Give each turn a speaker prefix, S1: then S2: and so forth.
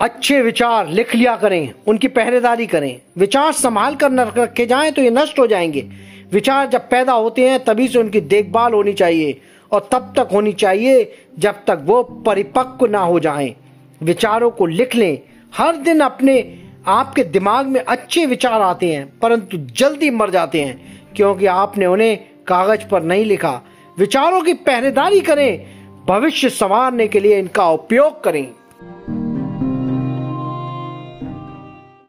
S1: अच्छे विचार लिख लिया करें, उनकी पहरेदारी करें। विचार संभाल कर न रखे जाएँ तो ये नष्ट हो जाएँगे। विचार जब पैदा होते हैं, तभी से उनकी देखभाल होनी चाहिए और तब तक होनी चाहिए जब तक वो परिपक्व ना हो जाएँ। विचारों को लिख लें। हर दिन अपने आपके दिमाग में अच्छे विचार आते हैं, परंतु जल्दी मर जाते हैं, क्योंकि आपने उन्हें कागज़ पर नहीं लिखा। विचारों की पहरेदारी करें। भविष्य संवारने के लिए इनका उपयोग करें।